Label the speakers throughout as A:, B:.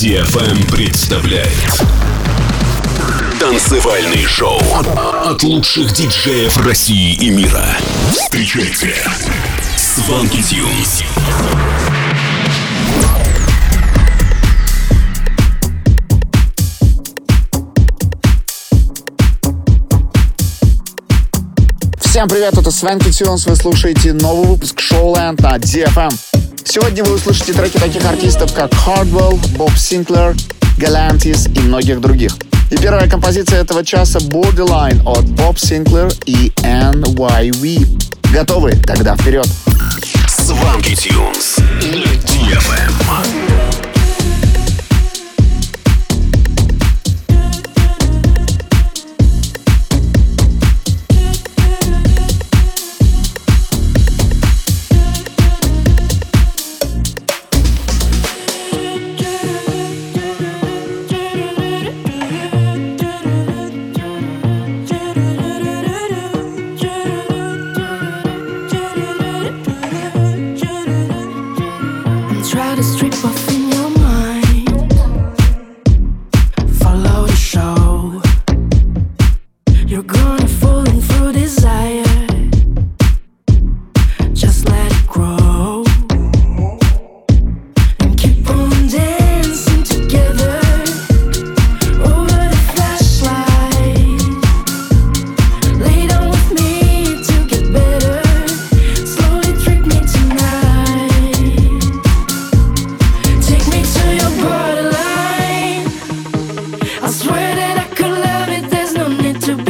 A: DFM представляет Танцевальный шоу от лучших диджеев России и мира. Встречайте Сванки Тюнс.
B: Всем привет, это Свенки Тюнс, вы слушаете новый выпуск Showland на DFM. Сегодня вы услышите треки таких артистов, как Hardwell, Боб Синклер, Galantis и многих других. И первая композиция этого часа Borderline от Боб Синклер и NYV. Готовы? Тогда вперед!
A: Сванки Тюнс.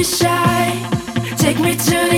C: be shy, take me to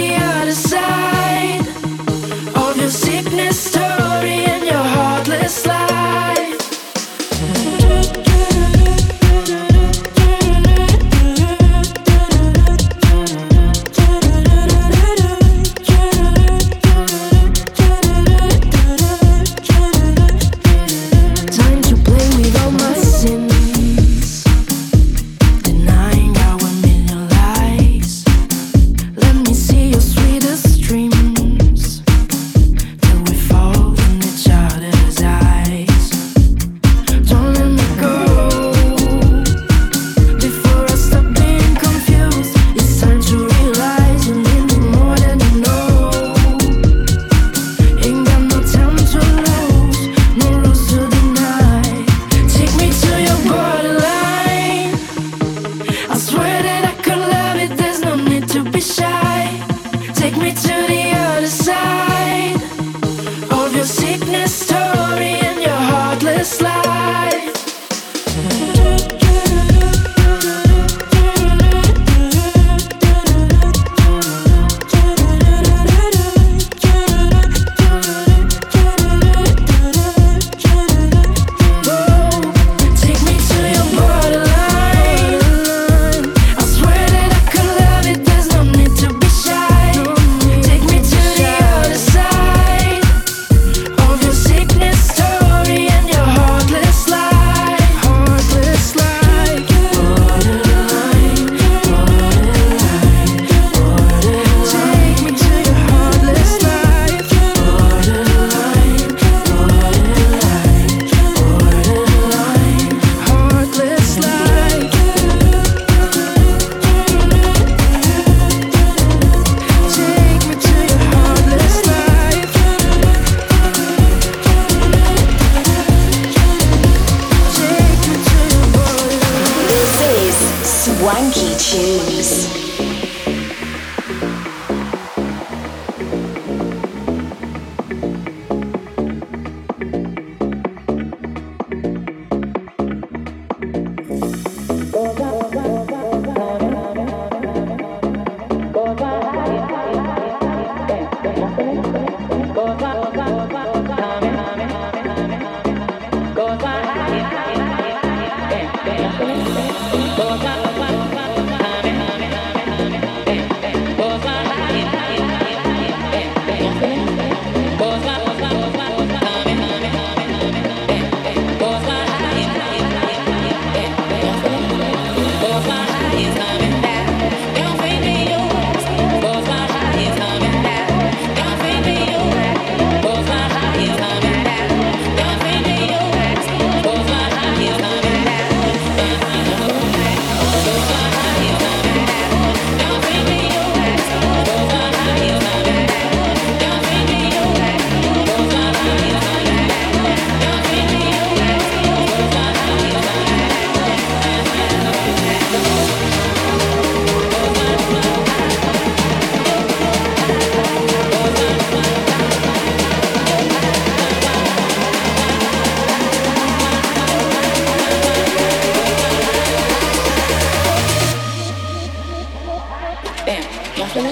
C: って、まあ、その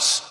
C: house.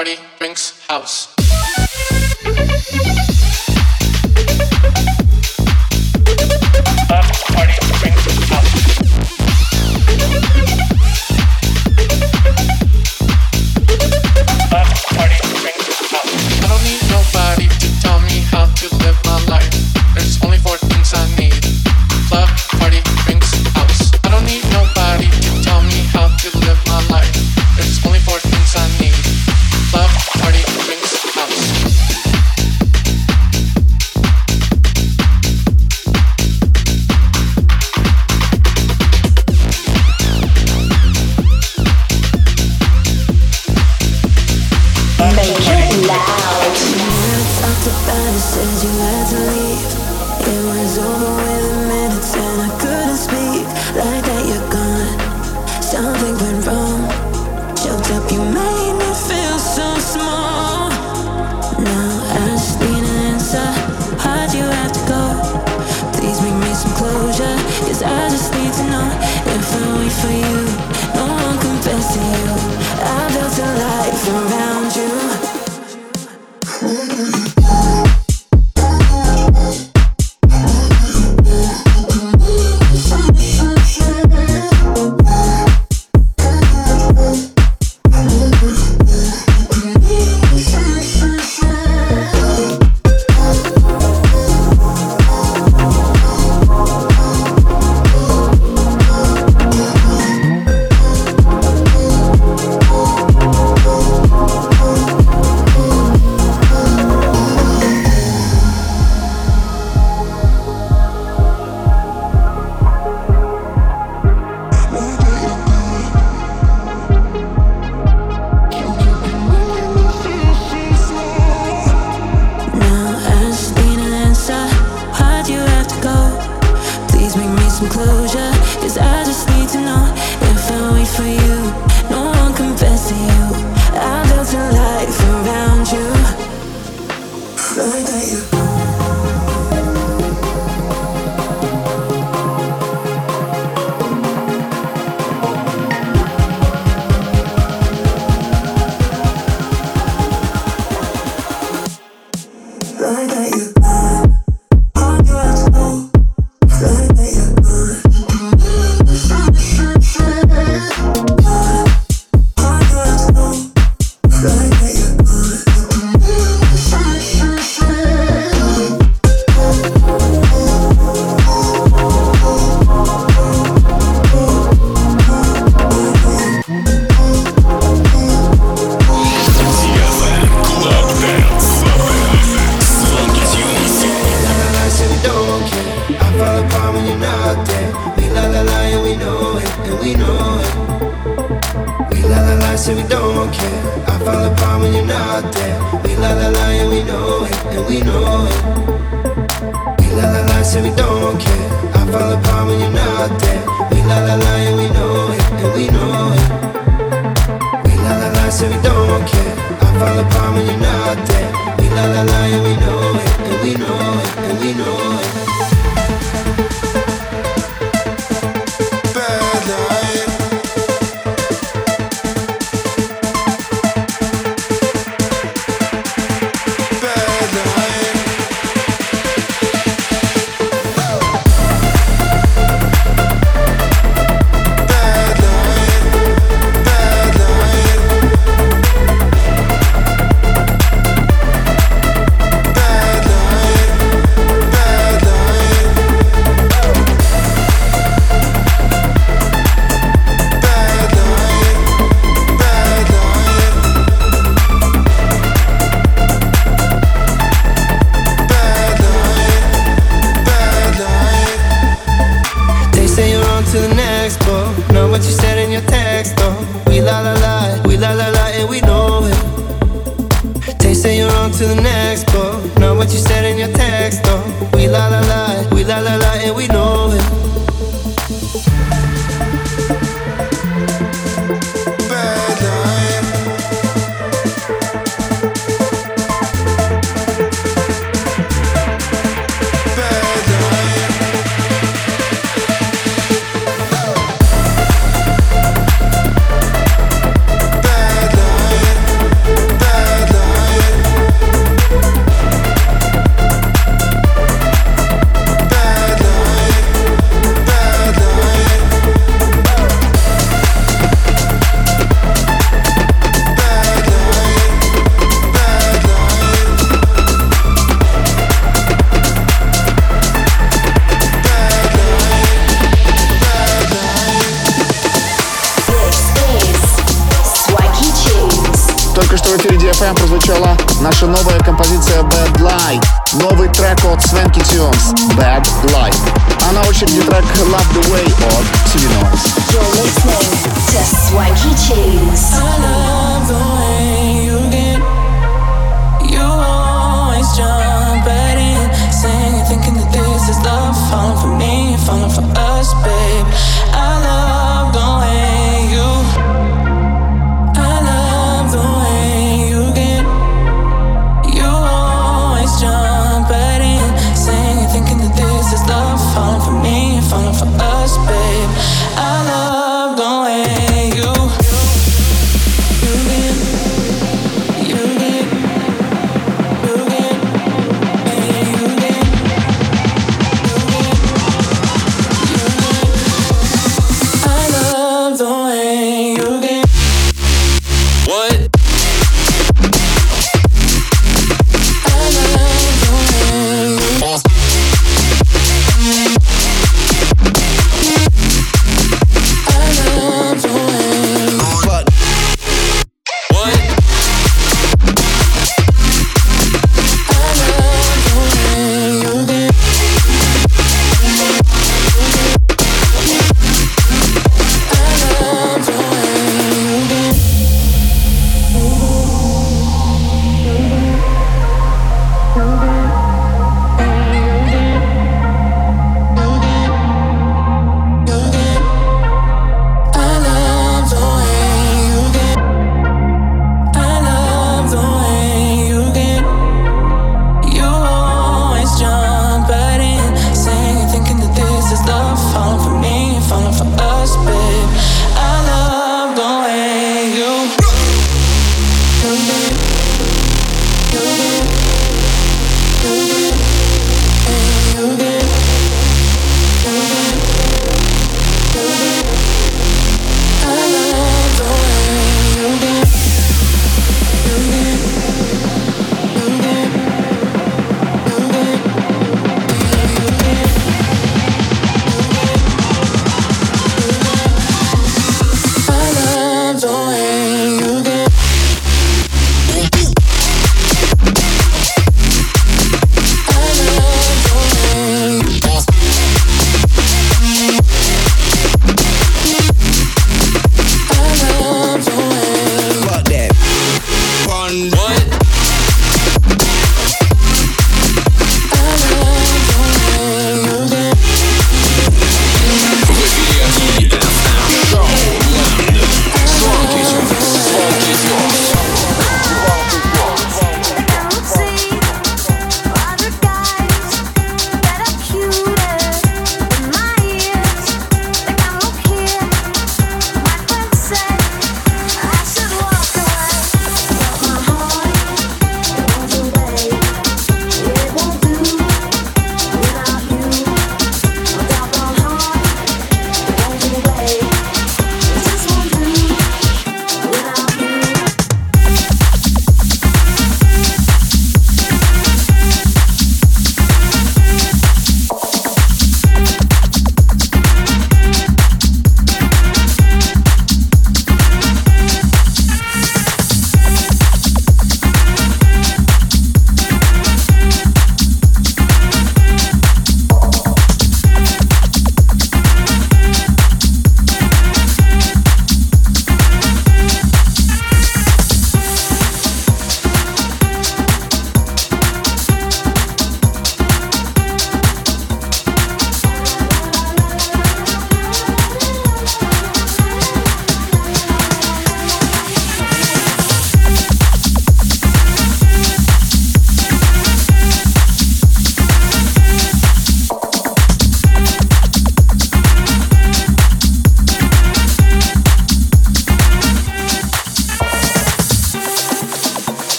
C: party drinks house. Новый трек от Swanky Tunes Bad
A: Life. А на
D: очереди трек Love the Way от TV You're listening to Swanky Tunes. I love
E: the way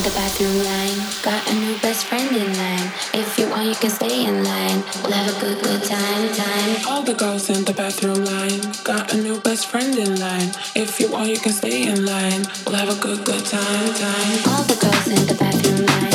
E: in the bathroom line. Got a new best friend in line. If you want, you can stay in line. We'll have a good, good time, time.
F: All the girls in the bathroom line. Got a new best friend in line. If you want, you can stay in line. We'll have a good, good time, time.
E: All the girls in the bathroom line.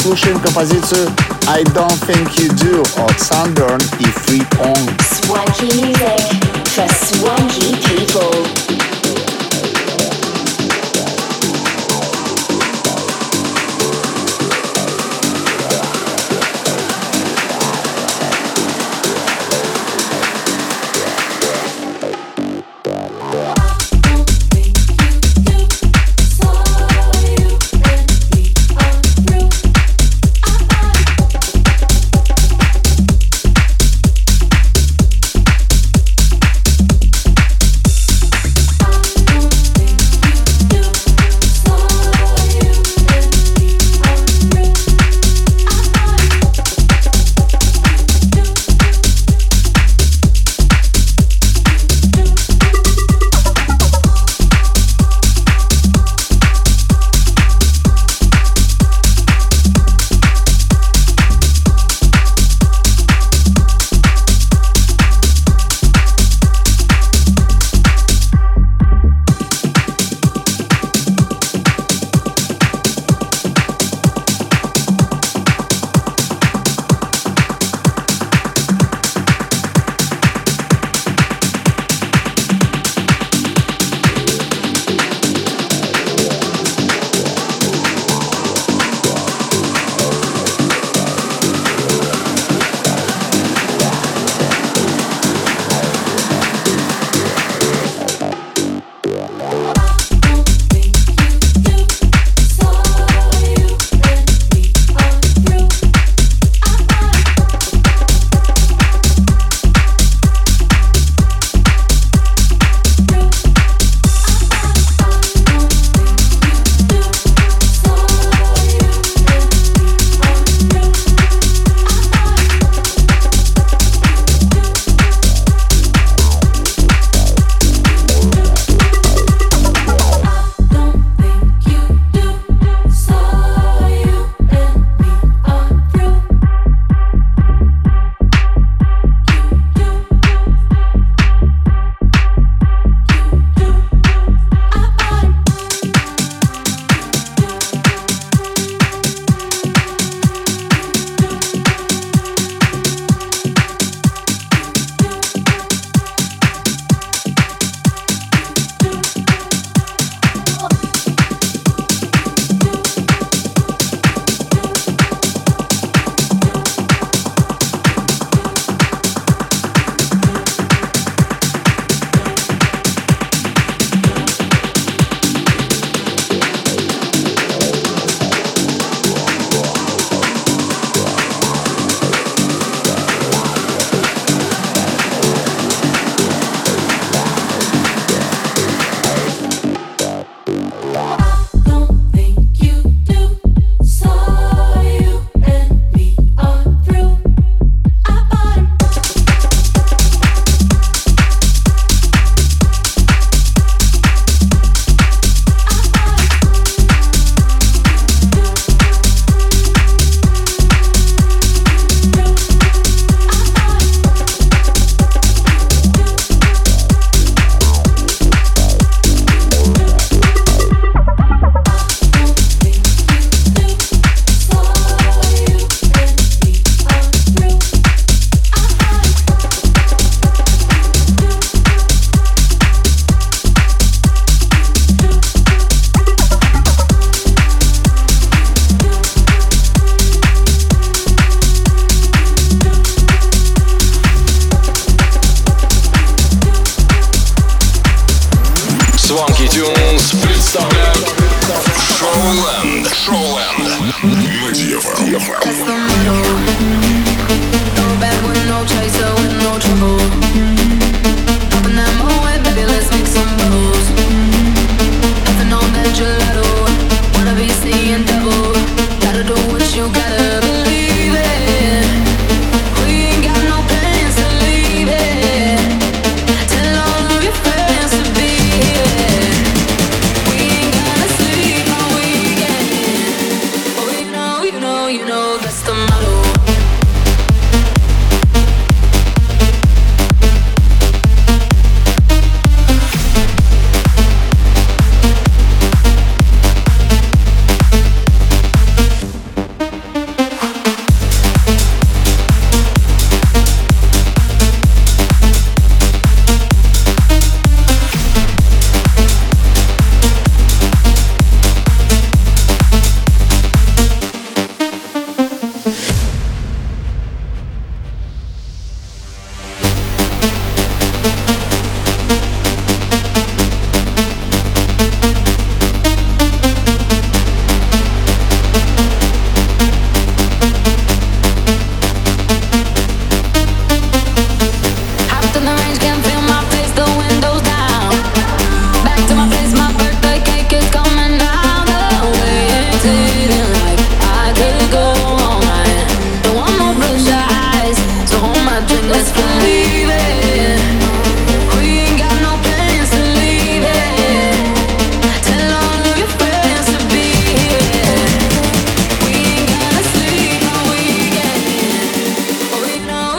B: слушаем композицию I Don't Think You Do от Sunburn и Free On.
G: Swanky music for swanky people.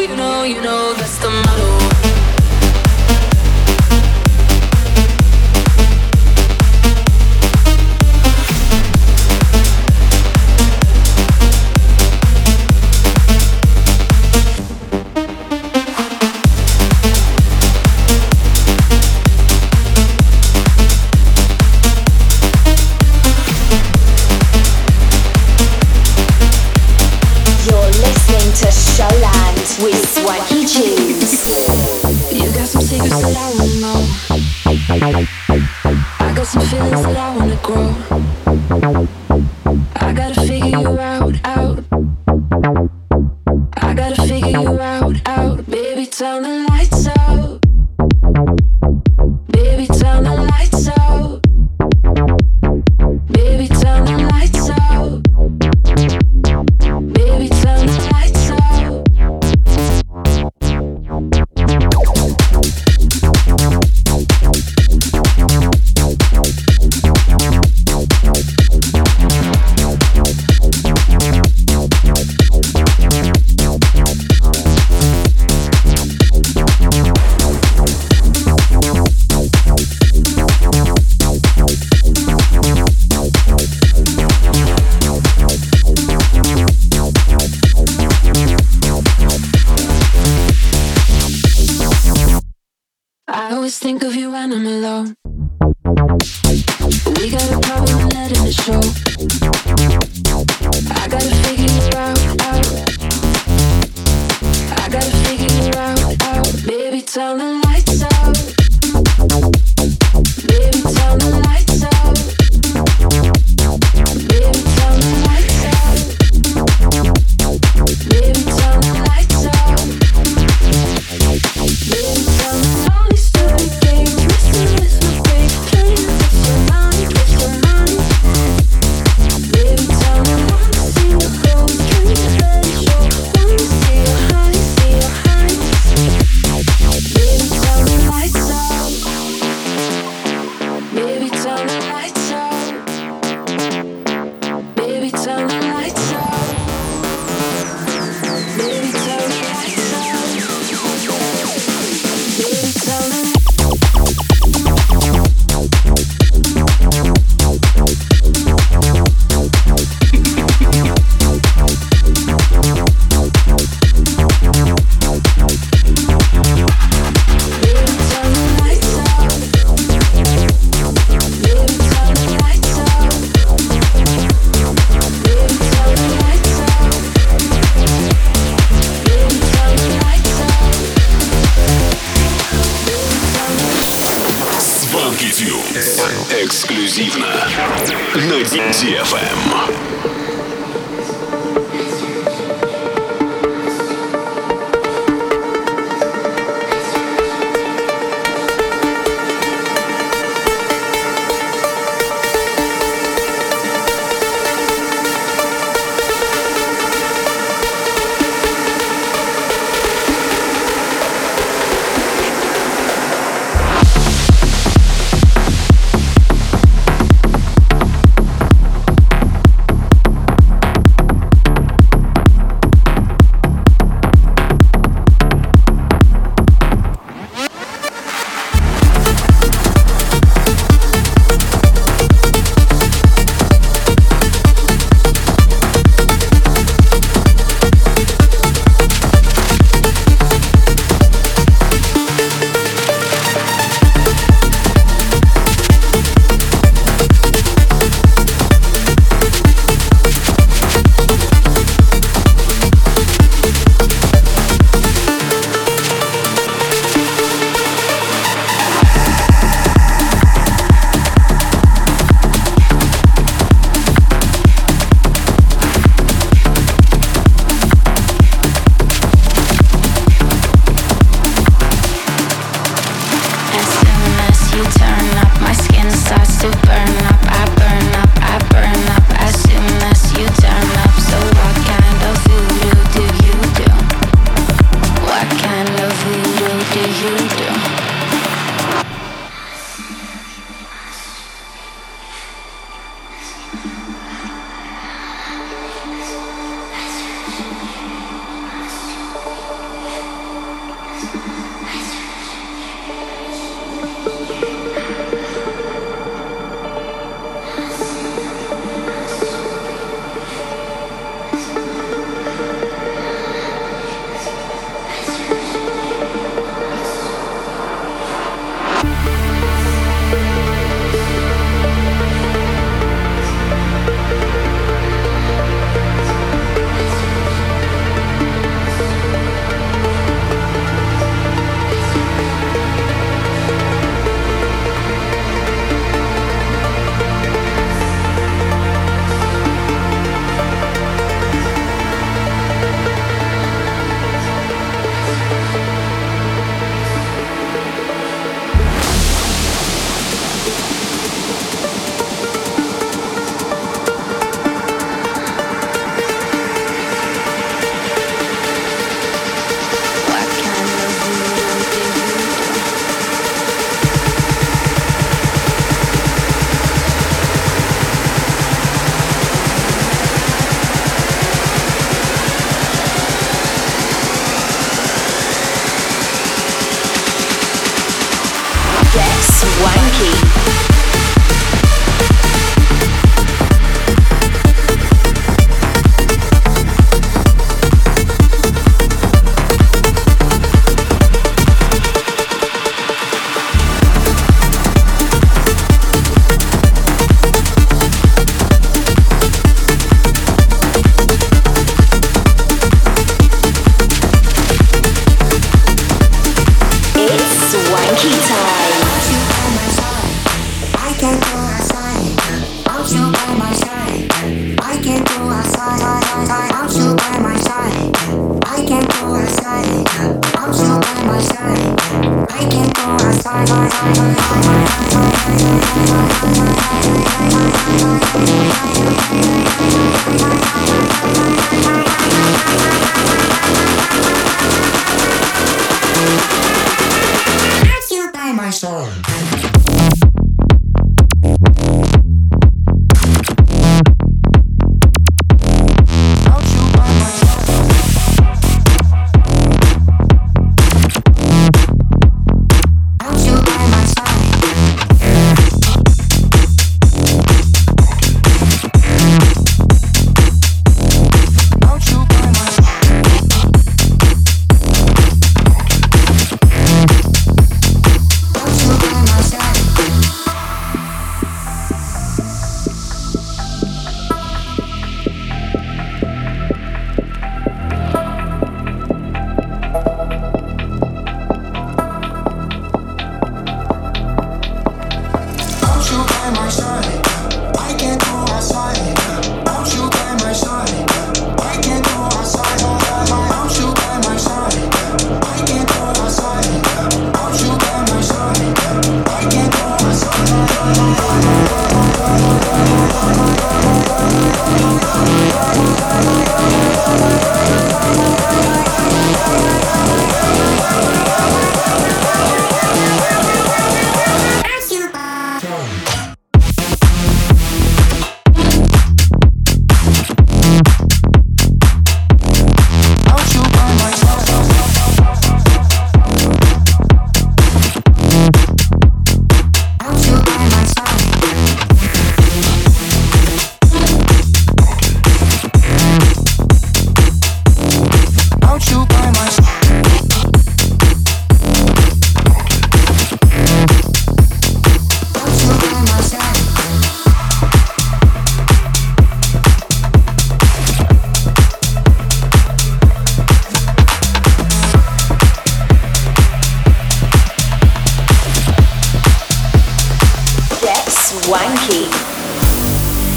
C: you
H: know, you know that's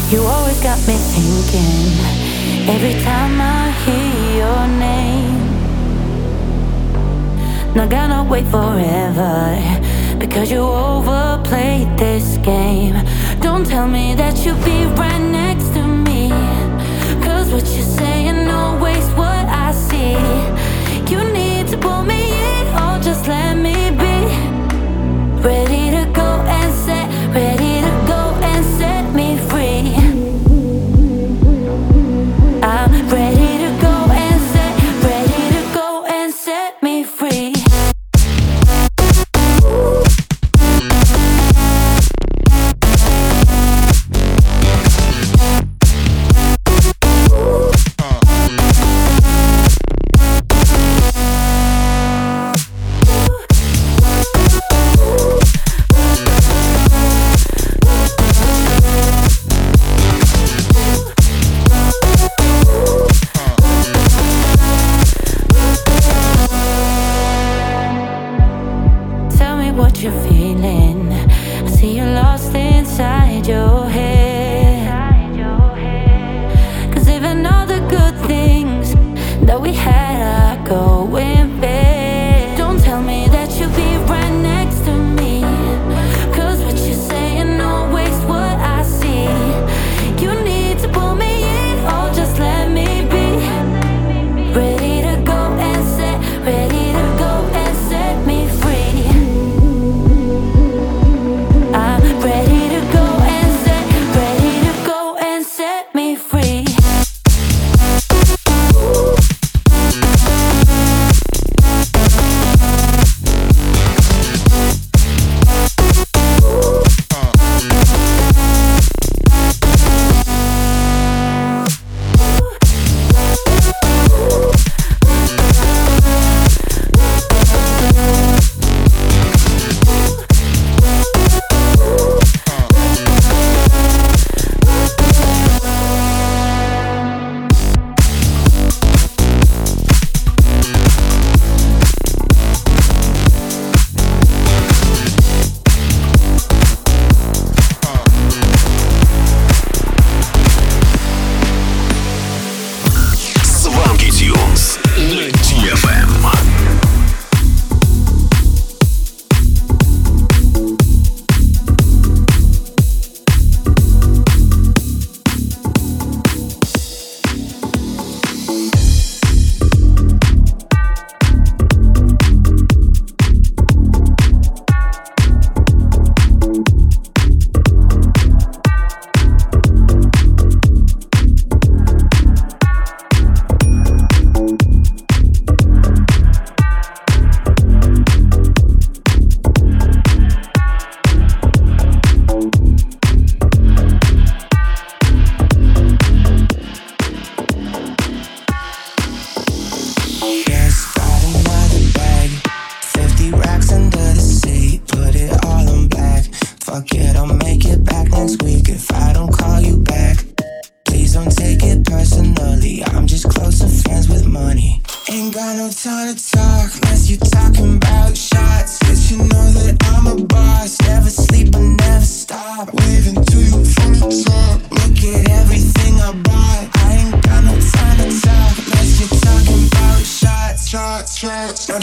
H: You always got me thinking every time I hear your name. Not gonna wait forever because you overplayed this game. Don't tell me
I: that you'll be right
J: next to me. Cause what you're saying always what I see. You need to pull me in or just let me be ready to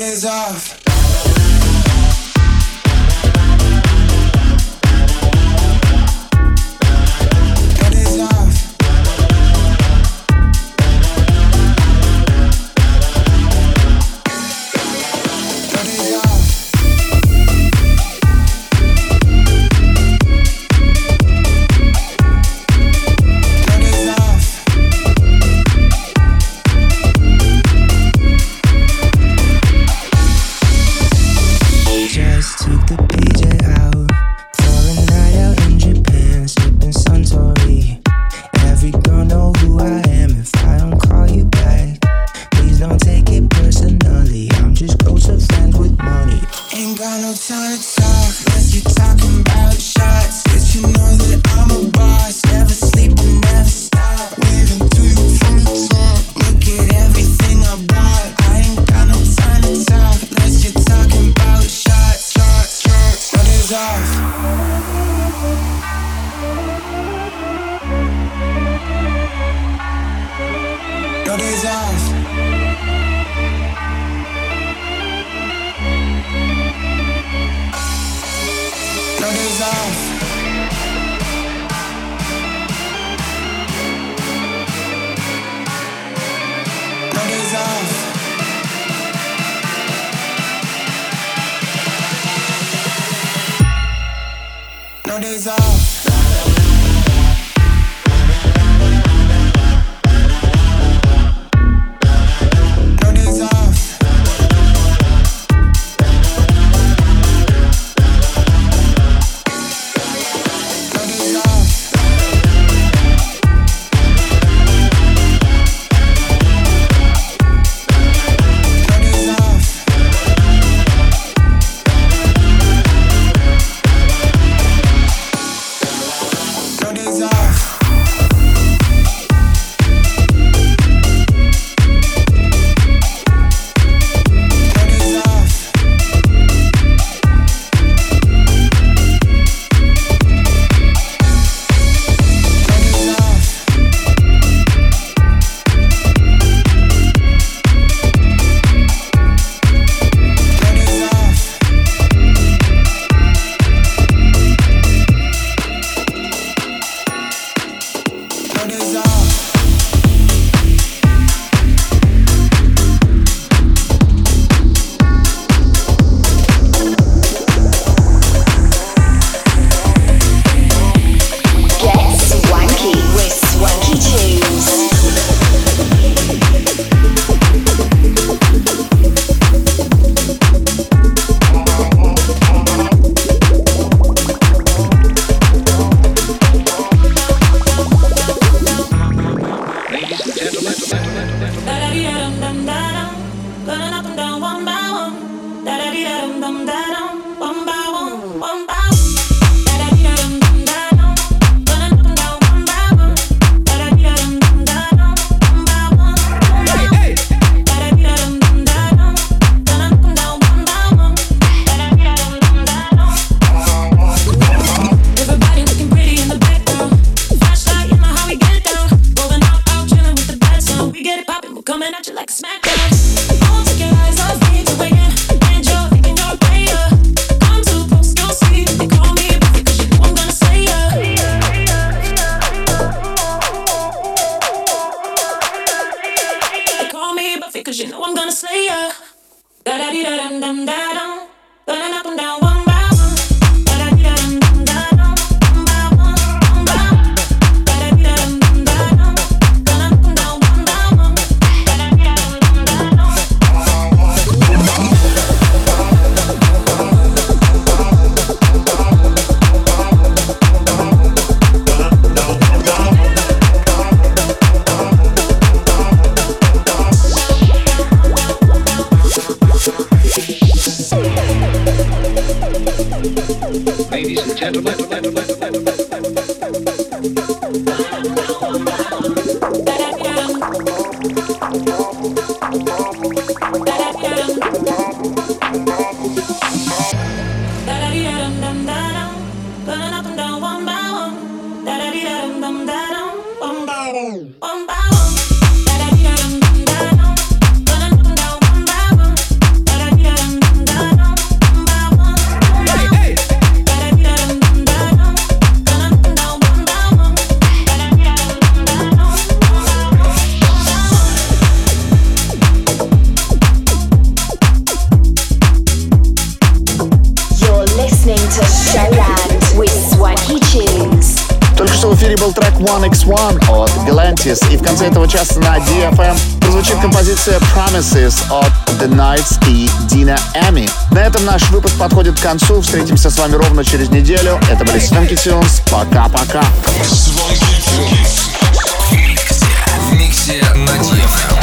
J: days off.
B: Дина Эми. На этом наш выпуск подходит к концу. Встретимся с вами ровно через неделю. Это были Свенки Тюнс. Пока-пока.
K: Миксе на.